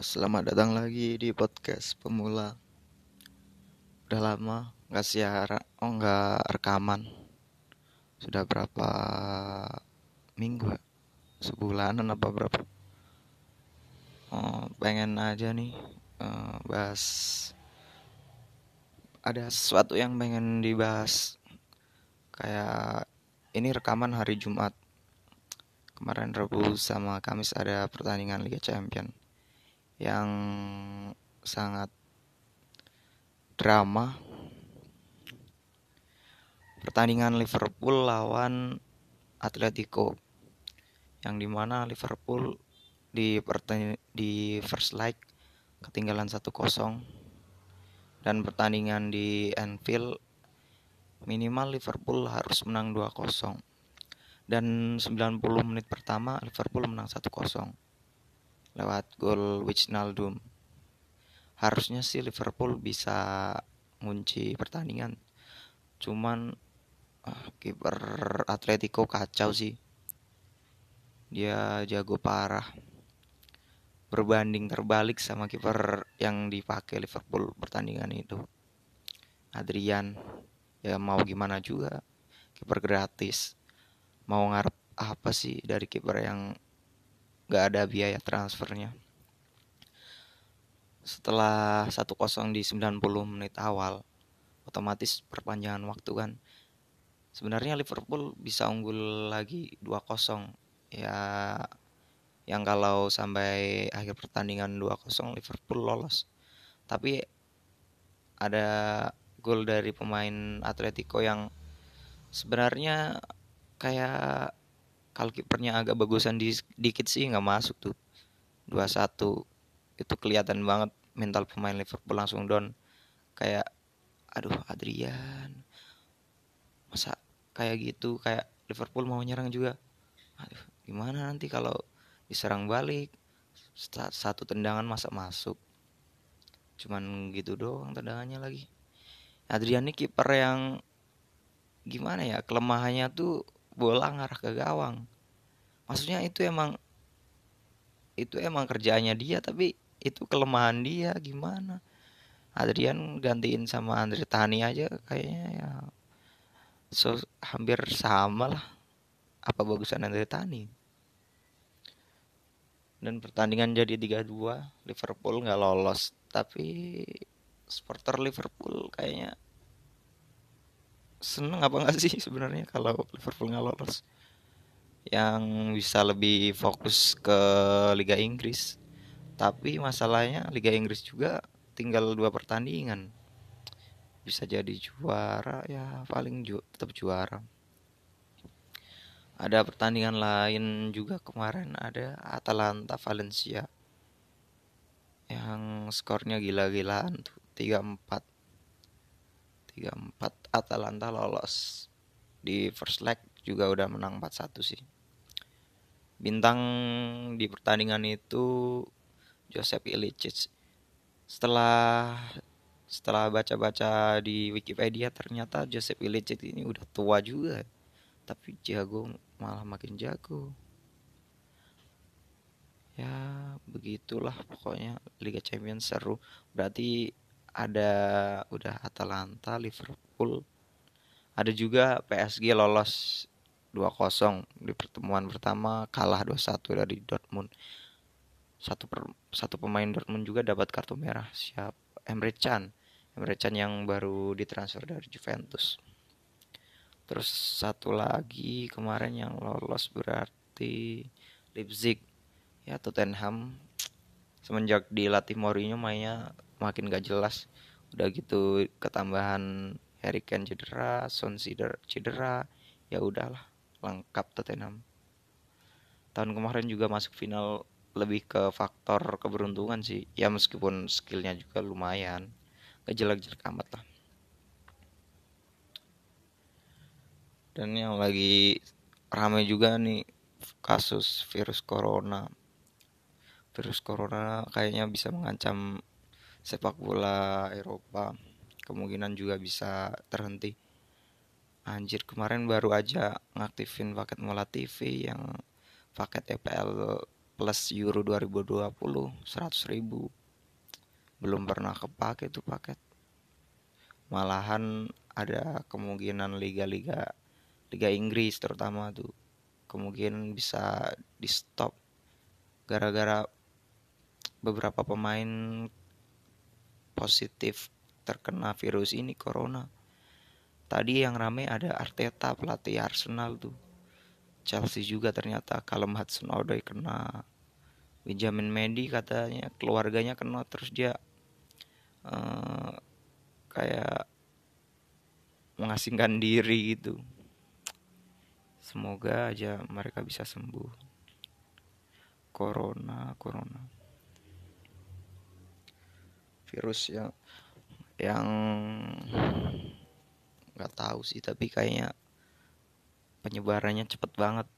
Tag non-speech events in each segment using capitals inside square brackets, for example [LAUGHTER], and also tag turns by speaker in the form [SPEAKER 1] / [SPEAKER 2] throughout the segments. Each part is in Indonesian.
[SPEAKER 1] selamat datang lagi di podcast pemula. Udah lama nggak siaran, oh nggak rekaman. Sudah berapa minggu ya? Sebulanan apa berapa? Oh, pengen aja nih uh, bahas ada sesuatu yang pengen dibahas kayak ini rekaman hari Jumat kemarin Rabu sama Kamis ada pertandingan Liga Champion yang sangat drama. Pertandingan Liverpool lawan Atletico yang di mana Liverpool di di first leg ketinggalan 1-0 dan pertandingan di Anfield minimal Liverpool harus menang 2-0 dan 90 menit pertama Liverpool menang 1-0 lewat gol Wijnaldum. Harusnya sih Liverpool bisa ngunci pertandingan. Cuman uh, kiper Atletico kacau sih. Dia jago parah. Berbanding terbalik sama kiper yang dipakai Liverpool pertandingan itu. Adrian ya mau gimana juga kiper gratis mau ngarep apa sih dari kiper yang gak ada biaya transfernya. Setelah 1-0 di 90 menit awal, otomatis perpanjangan waktu kan. Sebenarnya Liverpool bisa unggul lagi 2-0. Ya yang kalau sampai akhir pertandingan 2-0 Liverpool lolos. Tapi ada gol dari pemain Atletico yang sebenarnya kayak kalau kipernya agak bagusan di, dikit sih nggak masuk tuh. 2-1 itu kelihatan banget mental pemain Liverpool langsung down. Kayak aduh Adrian. Masa kayak gitu kayak Liverpool mau nyerang juga. Aduh gimana nanti kalau diserang balik? Satu tendangan masa masuk? Cuman gitu doang tendangannya lagi. Adrian ini kiper yang gimana ya kelemahannya tuh bola ngarah ke gawang. Maksudnya itu emang itu emang kerjaannya dia tapi itu kelemahan dia gimana? Adrian gantiin sama Andre Tani aja kayaknya ya so hampir sama lah. Apa bagusan Andre Tani? Dan pertandingan jadi 3-2 Liverpool nggak lolos tapi supporter Liverpool kayaknya seneng apa nggak sih [LAUGHS] sebenarnya kalau Liverpool nggak lolos? Yang bisa lebih fokus ke Liga Inggris. Tapi masalahnya Liga Inggris juga tinggal dua pertandingan. Bisa jadi juara ya paling ju tetap juara. Ada pertandingan lain juga kemarin ada Atalanta Valencia. Yang skornya gila-gilaan tuh 3-4 3-4 Atalanta lolos. Di first leg juga udah menang 4-1 sih. Bintang di pertandingan itu Joseph Ilicic. Setelah setelah baca-baca di Wikipedia ternyata Joseph Ilicic ini udah tua juga. Tapi jago malah makin jago. Ya begitulah pokoknya Liga Champions seru. Berarti ada udah Atalanta, Liverpool. Ada juga PSG lolos 2-0 di pertemuan pertama kalah 2-1 dari Dortmund. Satu per, satu pemain Dortmund juga dapat kartu merah. Siap Emre Can. Emre Can yang baru ditransfer dari Juventus. Terus satu lagi kemarin yang lolos berarti Leipzig. Ya Tottenham semenjak dilatih Mourinho mainnya makin gak jelas udah gitu ketambahan Harry Kane cedera, Son cedera, ya udahlah lengkap Tottenham. Tahun kemarin juga masuk final lebih ke faktor keberuntungan sih. Ya meskipun skillnya juga lumayan, gak jelek-jelek amat lah. Dan yang lagi ramai juga nih kasus virus corona. Virus corona kayaknya bisa mengancam sepak bola Eropa kemungkinan juga bisa terhenti. Anjir kemarin baru aja ngaktifin paket Mola TV yang paket EPL plus euro 2020 100 ribu. Belum pernah kepake tuh paket. Malahan ada kemungkinan liga-liga liga Inggris terutama tuh kemungkinan bisa di stop gara-gara beberapa pemain positif terkena virus ini corona. Tadi yang rame ada Arteta pelatih Arsenal tuh. Chelsea juga ternyata Callum Hudson-Odoi kena. Benjamin Mendy katanya keluarganya kena terus dia uh, kayak mengasingkan diri gitu. Semoga aja mereka bisa sembuh. Corona corona virus yang yang nggak tahu sih tapi kayaknya penyebarannya cepet banget.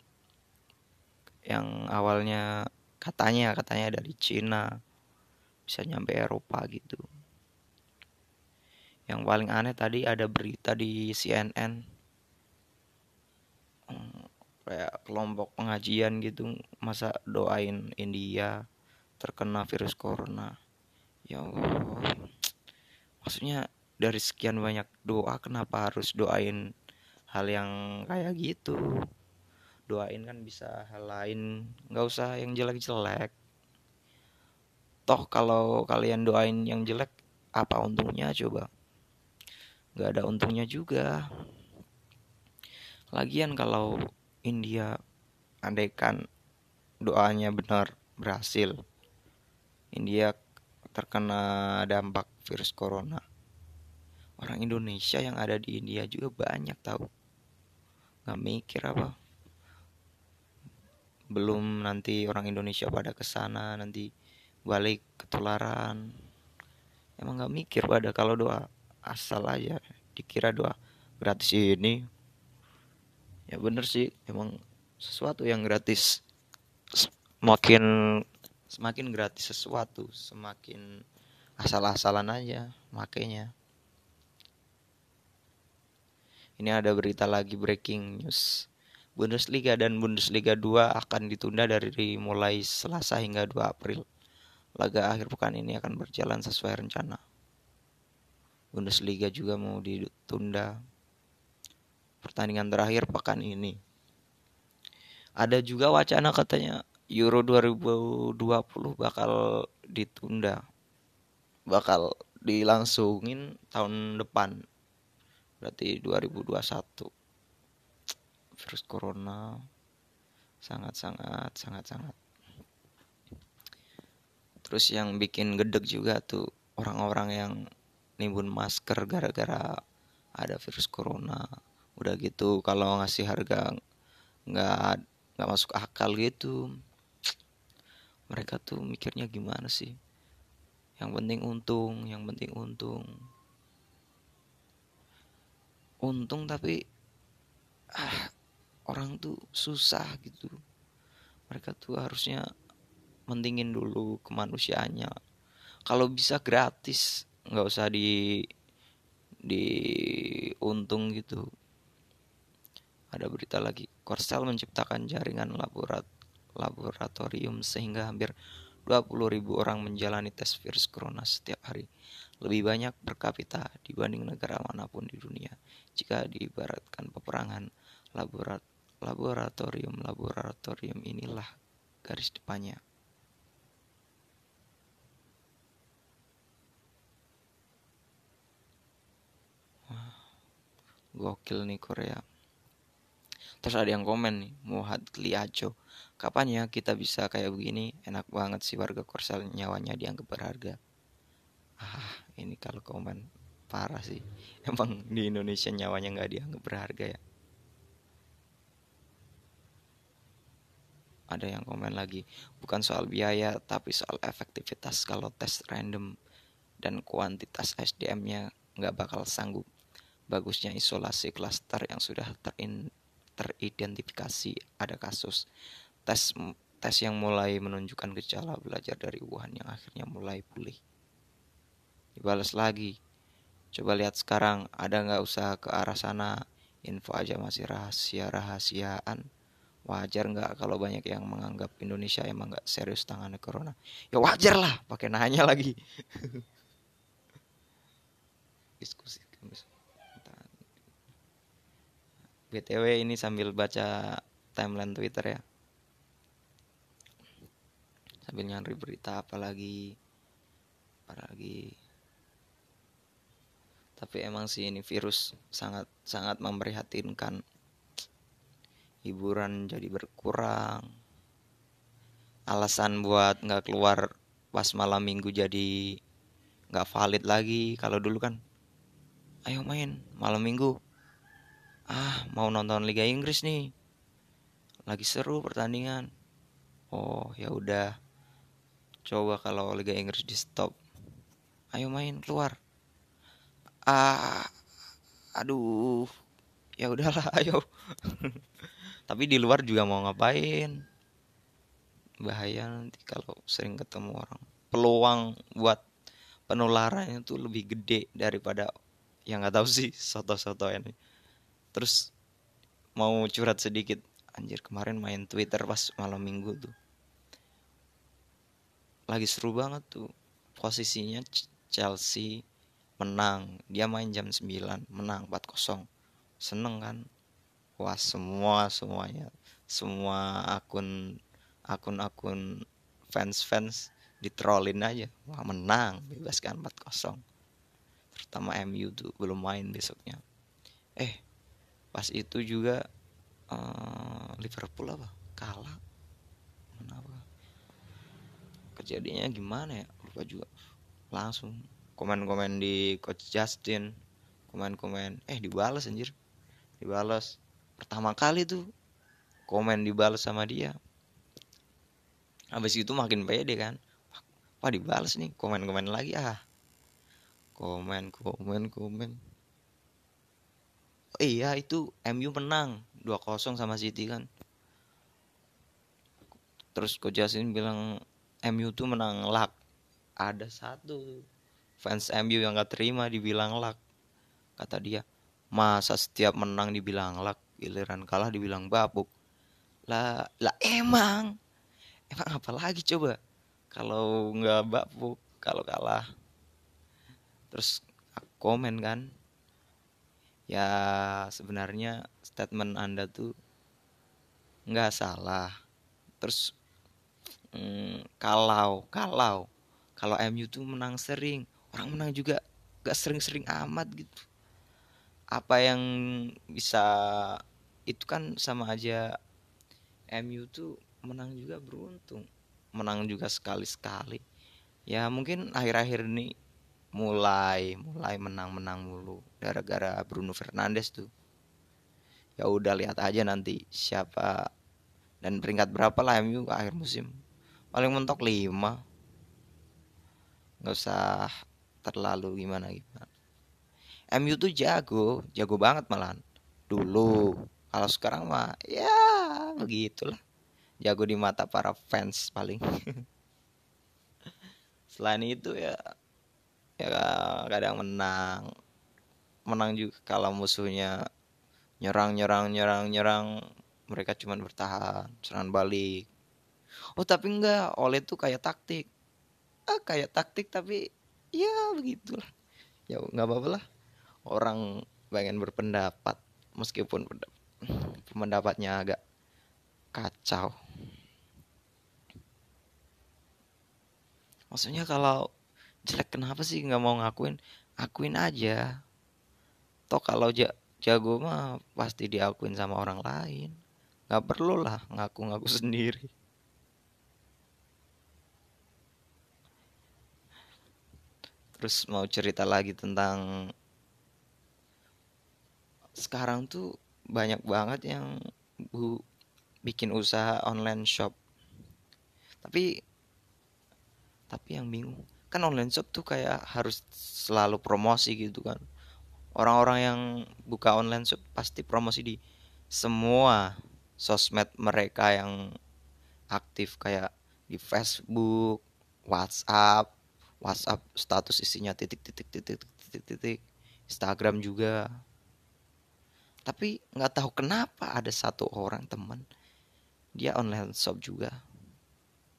[SPEAKER 1] Yang awalnya katanya katanya dari Cina bisa nyampe Eropa gitu. Yang paling aneh tadi ada berita di CNN kayak kelompok pengajian gitu masa doain India terkena virus corona ya Allah. Maksudnya dari sekian banyak doa kenapa harus doain hal yang kayak gitu? Doain kan bisa hal lain. Nggak usah yang jelek-jelek. Toh kalau kalian doain yang jelek apa untungnya coba? Nggak ada untungnya juga. Lagian kalau India andaikan doanya benar berhasil India terkena dampak virus corona. Orang Indonesia yang ada di India juga banyak tahu. Nggak mikir apa. Belum nanti orang Indonesia pada ke sana nanti balik ketularan. Emang nggak mikir pada kalau doa asal aja dikira doa gratis ini. Ya bener sih emang sesuatu yang gratis semakin semakin gratis sesuatu semakin asal-asalan aja makanya ini ada berita lagi breaking news. Bundesliga dan Bundesliga 2 akan ditunda dari mulai Selasa hingga 2 April. Laga akhir pekan ini akan berjalan sesuai rencana. Bundesliga juga mau ditunda. Pertandingan terakhir pekan ini. Ada juga wacana katanya Euro 2020 bakal ditunda. Bakal dilangsungin tahun depan. Berarti 2021 virus corona. Sangat sangat sangat sangat. Terus yang bikin gedek juga tuh orang-orang yang nimbun masker gara-gara ada virus corona. Udah gitu kalau ngasih harga nggak nggak masuk akal gitu mereka tuh mikirnya gimana sih? Yang penting untung yang penting untung. Untung tapi ah, orang tuh susah gitu. Mereka tuh harusnya mentingin dulu kemanusiaannya. Kalau bisa gratis nggak usah di di untung gitu. Ada berita lagi Korsel menciptakan jaringan laborat laboratorium sehingga hampir 20.000 orang menjalani tes virus corona setiap hari. Lebih banyak per kapita dibanding negara mana pun di dunia. Jika diibaratkan peperangan laborat laboratorium laboratorium inilah garis depannya. Gokil nih Korea. Terus ada yang komen nih Muhad Liajo kapan ya kita bisa kayak begini? Enak banget sih warga Korsel nyawanya dianggap berharga. Ah ini kalau komen parah sih. [LAUGHS] Emang di Indonesia nyawanya nggak dianggap berharga ya? Ada yang komen lagi bukan soal biaya tapi soal efektivitas kalau tes random dan kuantitas SDM-nya nggak bakal sanggup. Bagusnya isolasi klaster yang sudah terin, teridentifikasi ada kasus tes tes yang mulai menunjukkan gejala belajar dari Wuhan yang akhirnya mulai pulih. Dibalas lagi. Coba lihat sekarang ada nggak usaha ke arah sana? Info aja masih rahasia rahasiaan wajar nggak kalau banyak yang menganggap Indonesia emang nggak serius tangannya corona? Ya wajar lah pakai nanya lagi. [LAUGHS] Diskusi. Btw ini sambil baca timeline Twitter ya sambil nyari berita apa lagi apa lagi. Tapi emang sih ini virus sangat sangat memprihatinkan. Hiburan jadi berkurang. Alasan buat nggak keluar pas malam minggu jadi nggak valid lagi kalau dulu kan. Ayo main malam minggu. Ah mau nonton Liga Inggris nih. Lagi seru pertandingan. Oh ya udah coba kalau Liga Inggris di stop. Ayo main keluar. Ah aduh. Ya udahlah [LAUGHS] ayo. Tapi di luar juga mau ngapain? Bahaya nanti kalau sering ketemu orang. Peluang buat penularan itu lebih gede daripada yang nggak tahu sih soto-soto ini. Terus mau curhat sedikit. Anjir kemarin main Twitter pas malam minggu tuh lagi seru banget tuh. Posisinya Chelsea menang. Dia main jam 9 menang 4-0 seneng kan? Wah semua semuanya. Semua akun akun-akun fans-fans ditrolin aja. Wah menang. Bebas kan? 4-0 terutama MU tuh belum main besoknya. Eh pas itu juga uh, Liverpool apa? Kalah kejadiannya gimana ya? Lupa juga. Langsung komen-komen di coach Justin komen-komen eh dibalas anjir. Dibalas pertama kali tuh komen dibalas sama dia. Habis itu makin pede kan. Wah dibalas nih komen-komen lagi ah. Komen komen komen. Oh, iya itu MU menang 2-0 sama City kan. Terus Coach Justin bilang MU tuh menang luck ada satu fans MU yang gak terima dibilang luck kata dia masa setiap menang dibilang luck giliran kalah dibilang babuk. Lah lah emang emang apa lagi coba? Kalau nggak babuk kalau kalah. Terus komen kan ya sebenarnya statement anda tuh nggak salah. Terus hmm, kalau kalau kalau MU tuh menang sering orang menang juga gak sering-sering amat gitu. Apa yang bisa itu kan sama aja MU tuh menang juga beruntung menang juga sekali-sekali. Ya mungkin akhir-akhir ini mulai mulai menang-menang mulu gara-gara Bruno Fernandes tuh. Ya udah lihat aja nanti siapa dan peringkat berapa lah MU akhir musim paling mentok 5 nggak usah terlalu gimana gimana. MU tuh jago jago banget malahan. Dulu kalau sekarang mah ya begitulah. Jago di mata para fans paling. [LAUGHS] Selain itu ya ya kadang menang. Menang juga kalau musuhnya nyerang nyerang nyerang nyerang. Mereka cuma bertahan serangan balik oh tapi enggak. Oleh tuh kayak taktik. Ah kayak taktik tapi ya begitulah. Ya nggak apa-apa lah. Orang pengen berpendapat meskipun pendapatnya agak kacau. Maksudnya kalau jelek kenapa sih nggak mau ngakuin? Akuin aja. Toh kalau jago mah pasti diakuin sama orang lain. Nggak perlu lah ngaku-ngaku [LAUGHS] sendiri terus mau cerita lagi tentang sekarang tuh banyak banget yang bu bikin usaha online shop. Tapi tapi yang bingung kan online shop tuh kayak harus selalu promosi gitu kan. Orang-orang yang buka online shop pasti promosi di semua sosmed mereka yang aktif kayak di Facebook, WhatsApp, WhatsApp status isinya titik titik titik titik titik, Instagram juga. Tapi nggak tahu kenapa ada satu orang teman. Dia online shop juga.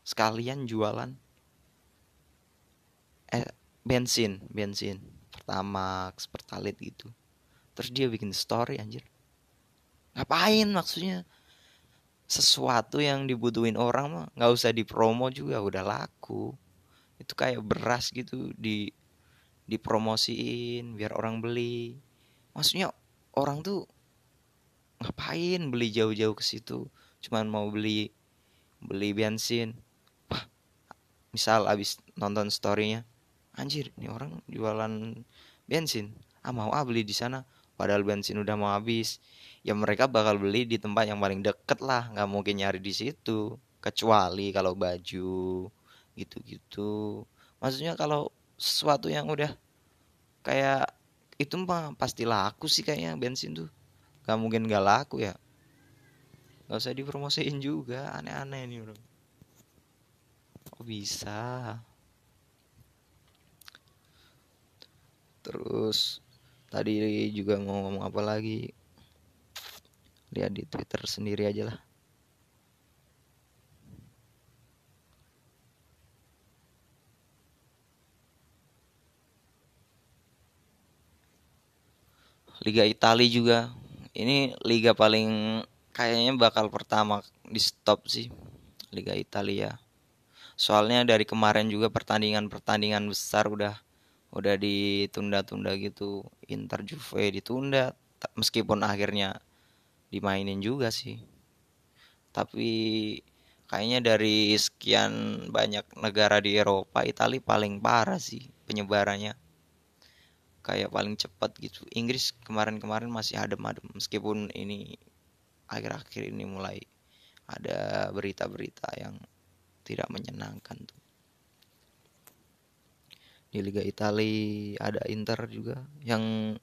[SPEAKER 1] Sekalian jualan. Eh bensin bensin. Pertama pertalit gitu. Terus dia bikin story anjir. Ngapain maksudnya? Sesuatu yang dibutuhin orang mah nggak usah dipromo juga udah laku itu kayak beras gitu di dipromosiin biar orang beli. Maksudnya orang tuh ngapain beli jauh-jauh ke situ? Cuman mau beli beli bensin. Wah, misal abis nonton storynya anjir ini orang jualan bensin. Ah mau ah beli di sana. Padahal bensin udah mau habis. Ya mereka bakal beli di tempat yang paling deket lah. Nggak mungkin nyari di situ. Kecuali kalau baju gitu-gitu. Maksudnya kalau sesuatu yang udah kayak itu mah pasti laku sih kayaknya bensin tuh. Nggak mungkin nggak laku ya. Nggak usah dipromosiin juga aneh-aneh nih bro kok bisa? Terus tadi juga mau ngomong apa lagi? Lihat di Twitter sendiri aja lah Liga Italia juga. Ini liga paling kayaknya bakal pertama di stop sih Liga Italia. Soalnya dari kemarin juga pertandingan-pertandingan besar udah udah ditunda-tunda gitu. Inter Juve ditunda meskipun akhirnya dimainin juga sih. Tapi kayaknya dari sekian banyak negara di Eropa Italia paling parah sih penyebarannya kayak paling cepat gitu. Inggris kemarin-kemarin masih adem-adem meskipun ini akhir-akhir ini mulai ada berita-berita yang tidak menyenangkan tuh. Di Liga Italia ada Inter juga yang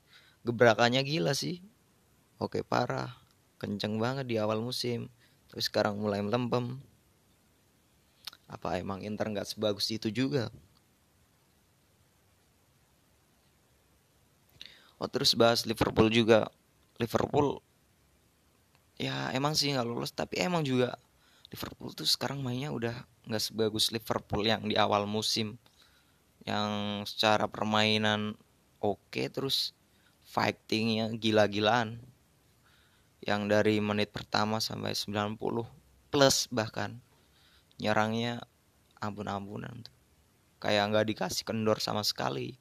[SPEAKER 1] gebrakannya gila sih. Oke parah. Kenceng banget di awal musim tapi sekarang mulai melempem. Apa emang Inter nggak sebagus itu juga oh terus bahas Liverpool juga. Liverpool ya emang sih nggak lolos tapi emang juga Liverpool tuh sekarang mainnya udah nggak sebagus Liverpool yang di awal musim. Yang secara permainan oke okay, terus fightingnya gila-gilaan. Yang dari menit pertama sampai 90 plus bahkan. Nyerangnya ampun-ampunan. Tuh kayak nggak dikasih kendor sama sekali.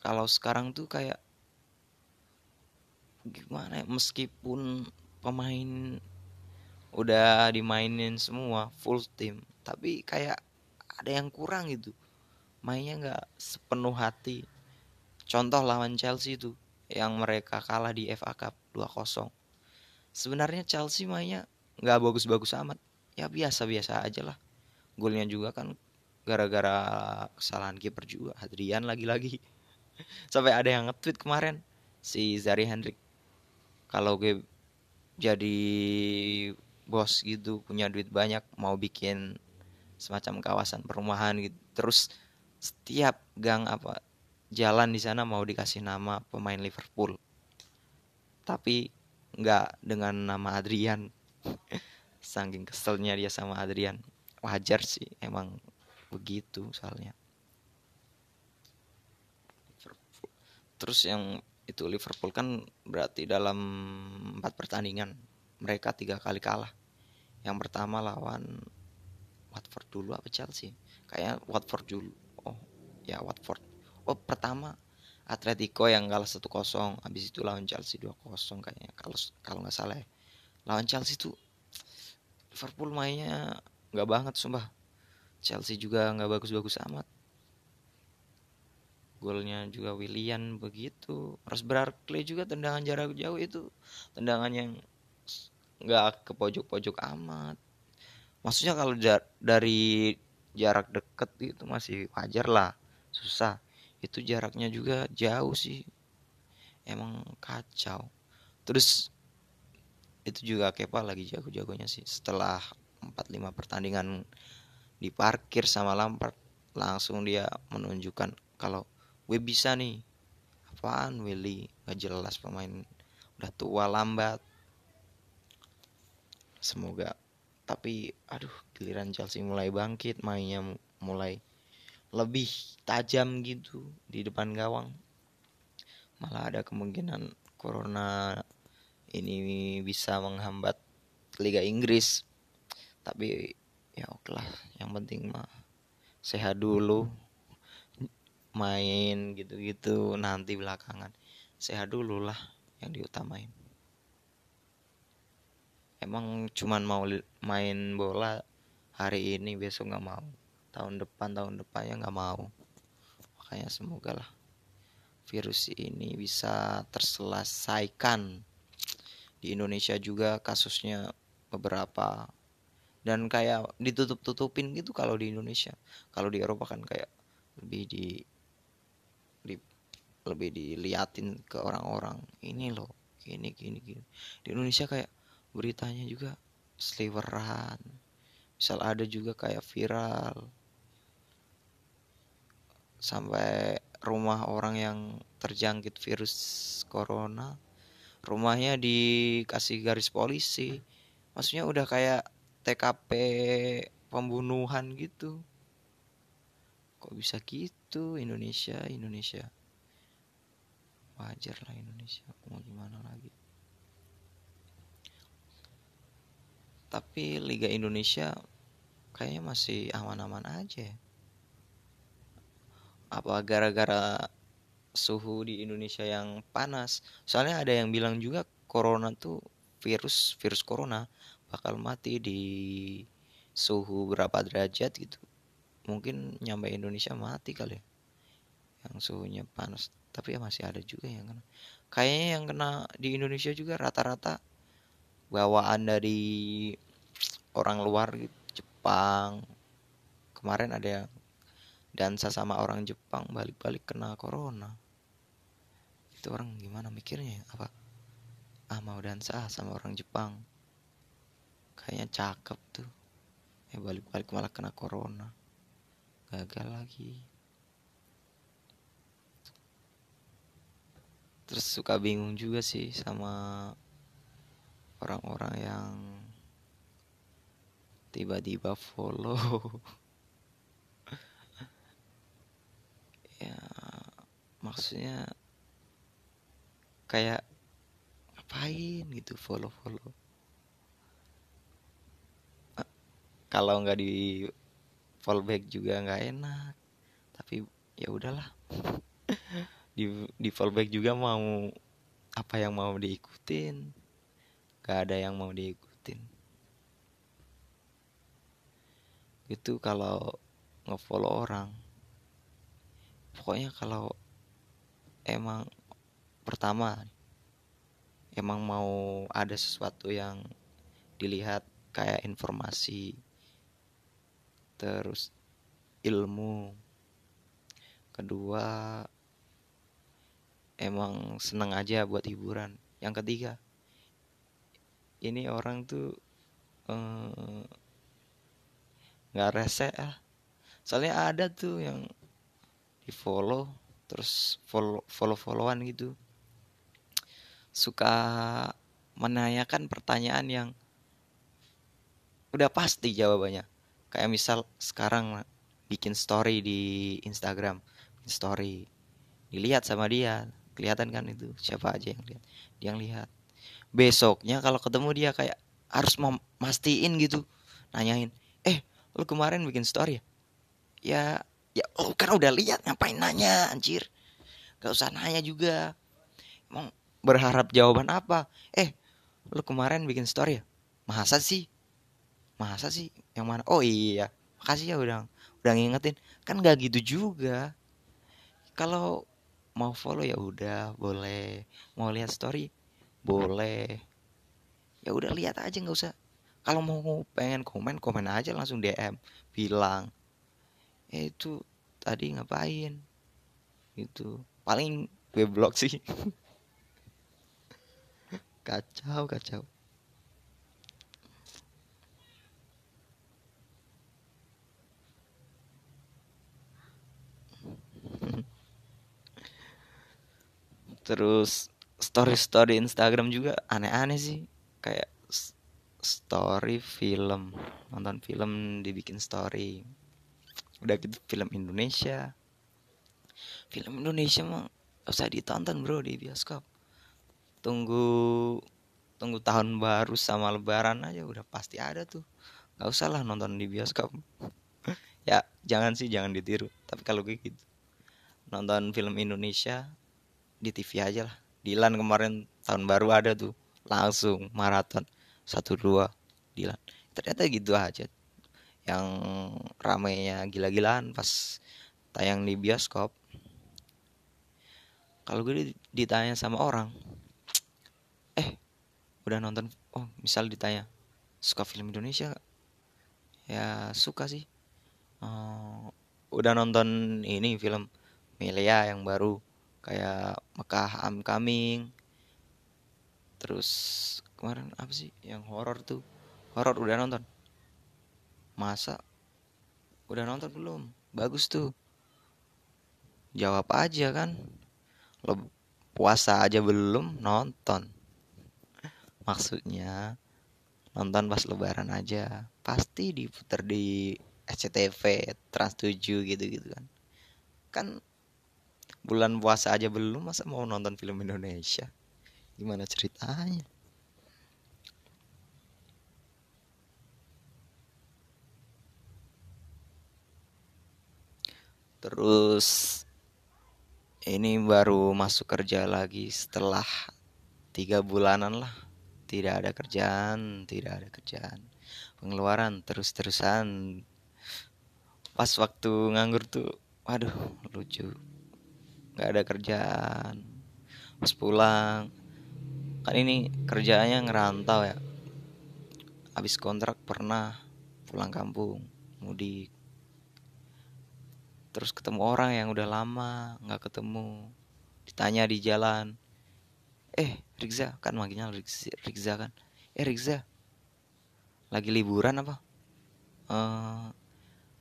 [SPEAKER 1] Kalau sekarang tuh kayak gimana ya meskipun pemain udah dimainin semua full team tapi kayak ada yang kurang gitu. Mainnya nggak sepenuh hati. Contoh lawan Chelsea itu yang mereka kalah di FA Cup 2-0 sebenarnya Chelsea mainnya nggak bagus-bagus amat. Ya biasa-biasa aja lah. Golnya juga kan gara-gara kesalahan kiper juga Adrian lagi-lagi. [LAUGHS] Sampai ada yang nge-tweet kemarin si Zari Hendrik kalau gue jadi bos gitu punya duit banyak mau bikin semacam kawasan perumahan gitu. Terus setiap gang apa jalan di sana mau dikasih nama pemain Liverpool. Tapi nggak dengan nama Adrian. [LAUGHS] Saking keselnya dia sama Adrian. Wajar sih emang begitu soalnya. Terus yang itu Liverpool kan berarti dalam empat pertandingan mereka tiga kali kalah. Yang pertama lawan Watford dulu apa Chelsea? Kayak Watford dulu. Oh ya Watford. Oh pertama Atletico yang kalah 1-0 habis itu lawan Chelsea 2-0 kayaknya kalau kalau nggak salah ya. lawan Chelsea tuh Liverpool mainnya nggak banget sumpah. Chelsea juga nggak bagus-bagus amat golnya juga William begitu. Ross Barkley juga tendangan jarak jauh itu. Tendangan yang nggak ke pojok-pojok amat. Maksudnya kalau jar dari jarak deket itu masih wajar lah. Susah. Itu jaraknya juga jauh sih. Emang kacau. Terus itu juga Kepa lagi jago-jagonya sih. Setelah 4-5 pertandingan diparkir sama Lampard langsung dia menunjukkan kalau gue bisa nih. Apaan Willy? Gak jelas pemain. Udah tua lambat. Semoga. Tapi aduh giliran Chelsea mulai bangkit mainnya mulai lebih tajam gitu di depan gawang. Malah ada kemungkinan corona ini bisa menghambat Liga Inggris. Tapi ya oke lah yang penting mah sehat dulu main gitu-gitu nanti belakangan. Sehat dulu lah yang diutamain. Emang cuman mau main bola hari ini besok nggak mau. Tahun depan tahun depannya nggak mau. Makanya semoga lah virus ini bisa terselesaikan. Di Indonesia juga kasusnya beberapa. Dan kayak ditutup-tutupin gitu kalau di Indonesia. Kalau di Eropa kan kayak lebih di, di lebih diliatin ke orang-orang. Ini loh gini gini gini. Di Indonesia kayak beritanya juga sliveran. Misal ada juga kayak viral. Sampai rumah orang yang terjangkit virus corona rumahnya dikasih garis polisi. Maksudnya udah kayak TKP pembunuhan gitu kok bisa gitu? Indonesia Indonesia. Wajar lah Indonesia. Mau gimana lagi? Tapi Liga Indonesia kayaknya masih aman-aman aja. Apa gara-gara suhu di Indonesia yang panas? Soalnya ada yang bilang juga corona tuh virus virus corona bakal mati di suhu berapa derajat gitu mungkin nyampe Indonesia mati kali ya. Yang suhunya panas. Tapi ya masih ada juga yang kena. Kayaknya yang kena di Indonesia juga rata-rata bawaan dari orang luar gitu. Jepang. Kemarin ada yang dansa sama orang Jepang balik-balik kena corona. Itu orang gimana mikirnya apa? Ah mau dansa sama orang Jepang. Kayaknya cakep tuh. Ya balik-balik malah kena corona gagal lagi. Terus suka bingung juga sih sama orang-orang yang tiba-tiba follow. [LAUGHS] Ya maksudnya kayak ngapain gitu follow follow kalau nggak di fallback juga nggak enak. Tapi ya udahlah. [LAUGHS] Di di fallback juga mau apa yang mau diikutin. Gak ada yang mau diikutin. Itu kalau ngefollow orang. Pokoknya kalau emang pertama emang mau ada sesuatu yang dilihat kayak informasi terus ilmu. Kedua emang seneng aja buat hiburan. Yang ketiga ini orang tuh eh, nggak eh, rese ah. Soalnya ada tuh yang di follow terus follow follow followan gitu. Suka menanyakan pertanyaan yang udah pasti jawabannya kayak misal sekarang bikin story di Instagram story dilihat sama dia kelihatan kan itu siapa aja yang lihat dia yang lihat. Besoknya kalau ketemu dia kayak harus memastikan gitu nanyain eh lu kemarin bikin story ya? Ya ya lu kan udah lihat ngapain nanya anjir? Gak usah nanya juga. Emang berharap jawaban apa? Eh lu kemarin bikin story ya? Masa sih masa sih yang mana? Oh iya. Makasih ya udah udah ngingetin. Kan gak gitu juga. Kalau mau follow ya udah boleh. Mau lihat story boleh. Ya udah lihat aja nggak usah. Kalau mau pengen komen komen aja langsung DM bilang. Ya itu tadi ngapain? Itu paling gue blok sih. [LAUGHS] Kacau kacau terus story story Instagram juga aneh-aneh sih. Kayak story film. Nonton film dibikin story. Udah gitu film Indonesia. Film Indonesia mah usah ditonton bro di bioskop. Tunggu tunggu tahun baru sama lebaran aja udah pasti ada tuh. Nggak usah lah nonton di bioskop. [LAUGHS] Ya jangan sih jangan ditiru. Tapi kalau gue gitu nonton film Indonesia di TV aja lah. Dilan kemarin tahun baru ada tuh. Langsung maraton. Satu dua Dilan. Ternyata gitu aja. Yang ramainya gila-gilaan pas tayang di bioskop. Kalau gue ditanya sama orang eh udah nonton oh misal ditanya suka film Indonesia ya suka sih. Uh, udah nonton ini film Melia yang baru kayak Mekah I'm Coming terus kemarin apa sih yang horor tuh? Horor udah nonton? Masa? Udah nonton belum? Bagus tuh. Jawab aja kan. Lo puasa aja belum nonton. [LAUGHS] Maksudnya nonton pas lebaran aja. Pasti diputar di SCTV Trans 7 gitu-gitu kan. Kan bulan puasa aja belum masa mau nonton film Indonesia? Gimana ceritanya? Terus ini baru masuk kerja lagi setelah tiga bulanan lah. Tidak ada kerjaan tidak ada kerjaan. Pengeluaran terus-terusan. Pas waktu nganggur tuh waduh lucu nggak ada kerjaan. Pas pulang kan ini kerjaannya ngerantau ya. Habis kontrak pernah pulang kampung mudik. Terus ketemu orang yang udah lama nggak ketemu. Ditanya di jalan eh Rikza kan manggilnya Rikza, kan? Eh Rikza lagi liburan apa? Uh,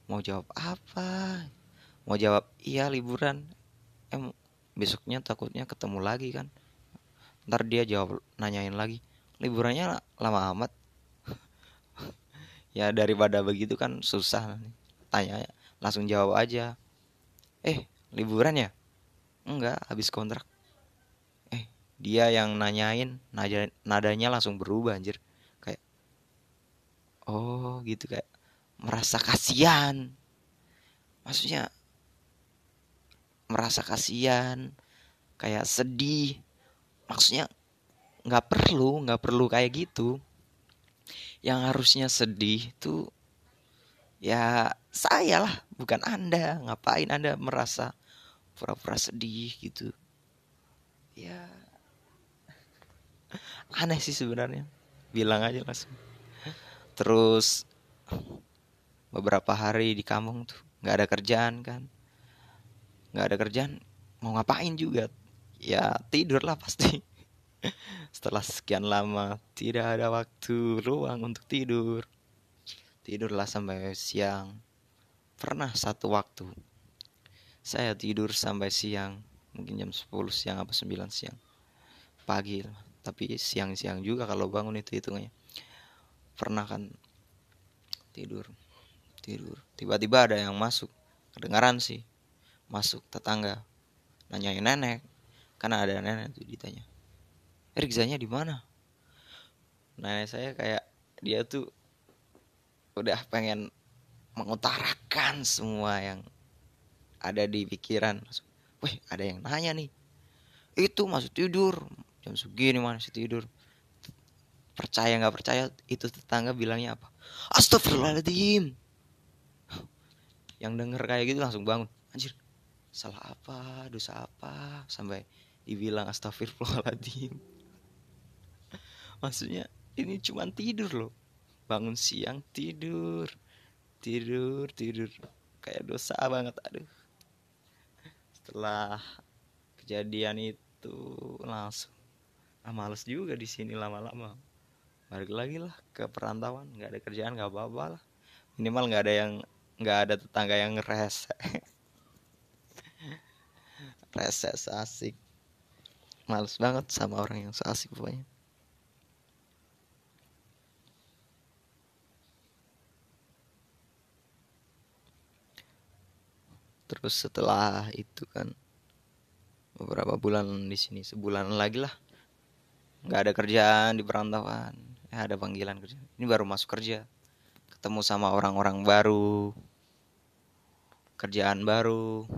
[SPEAKER 1] mau jawab apa? Mau jawab iya liburan em besoknya takutnya ketemu lagi kan. Ntar dia jawab nanyain lagi liburannya lama amat? [LAUGHS] Ya daripada begitu kan susah tanya langsung jawab aja eh liburan ya? Enggak habis kontrak. Eh dia yang nanyain nada nadanya langsung berubah anjir. Kayak oh gitu kayak merasa kasihan. Maksudnya merasa kasihan kayak sedih. Maksudnya nggak perlu nggak perlu kayak gitu. Yang harusnya sedih tuh ya saya lah bukan anda. Ngapain anda merasa pura-pura sedih gitu? Ya [LAUGHS] aneh sih sebenarnya. Bilang aja langsung. Terus beberapa hari di kampung tuh nggak ada kerjaan kan nggak ada kerjaan mau ngapain juga? Ya tidur lah pasti. [LAUGHS] Setelah sekian lama tidak ada waktu luang untuk tidur. Tidurlah sampai siang. Pernah satu waktu saya tidur sampai siang mungkin jam 10 siang apa 9 siang. Pagi tapi siang-siang juga kalau bangun itu hitungnya pernah kan tidur tidur. Tiba-tiba ada yang masuk. Kedengaran sih masuk tetangga nanyain nenek karena ada nenek tuh ditanya Rizanya di mana nenek saya kayak dia tuh udah pengen mengutarakan semua yang ada di pikiran. Wih, ada yang nanya nih. Itu masuk tidur. Jam segini masih tidur. Percaya nggak percaya itu tetangga bilangnya apa? Astagfirullahaladzim. Yang denger kayak gitu langsung bangun. Anjir, salah apa? Dosa apa? Sampai dibilang astagfirullahaladzim. [LAUGHS] Maksudnya ini cuma tidur loh. Bangun siang tidur. Tidur tidur. Kayak dosa banget aduh. Setelah kejadian itu langsung. Ah males juga di sini lama-lama. Balik lagi lah ke perantauan. Nggak ada kerjaan nggak apa-apa lah. Minimal nggak ada yang nggak ada tetangga yang ngeres [LAUGHS] reses asik males banget sama orang yang seasik pokoknya. Terus setelah itu kan beberapa bulan di sini sebulan lagi lah. Nggak ada kerjaan di perantauan. Ya, ada panggilan kerja. Ini baru masuk kerja. Ketemu sama orang-orang baru. Kerjaan baru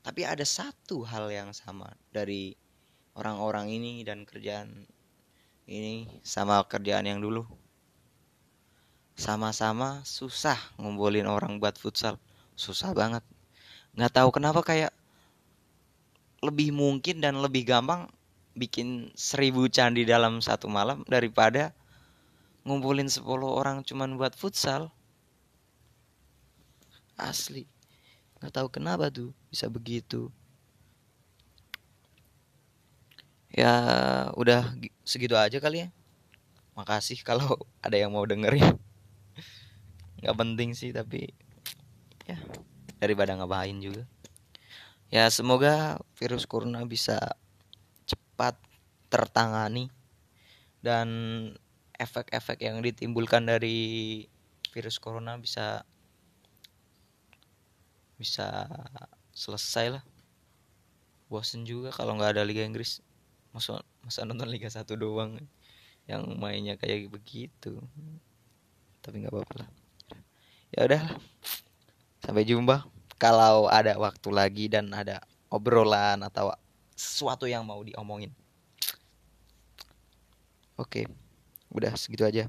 [SPEAKER 1] tapi ada satu hal yang sama dari orang-orang ini dan kerjaan ini sama kerjaan yang dulu. Sama-sama susah ngumpulin orang buat futsal. Susah banget. Nggak tahu kenapa kayak lebih mungkin dan lebih gampang bikin seribu candi dalam satu malam daripada ngumpulin 10 orang cuman buat futsal. Asli nggak tahu kenapa tuh bisa begitu. Ya udah segitu aja kali ya. Makasih kalau [LAUGHS] ada yang mau dengerin. Nggak penting sih tapi ya daripada ngabain juga. Ya semoga virus corona bisa cepat tertangani dan efek-efek yang ditimbulkan dari virus corona bisa bisa selesai lah. Bosen juga kalau nggak ada Liga Inggris. Masa masa nonton Liga 1 doang yang mainnya kayak begitu. Tapi nggak apa-apa lah. Ya udah sampai jumpa. Kalau ada waktu lagi dan ada obrolan atau sesuatu yang mau diomongin. Oke, udah segitu aja.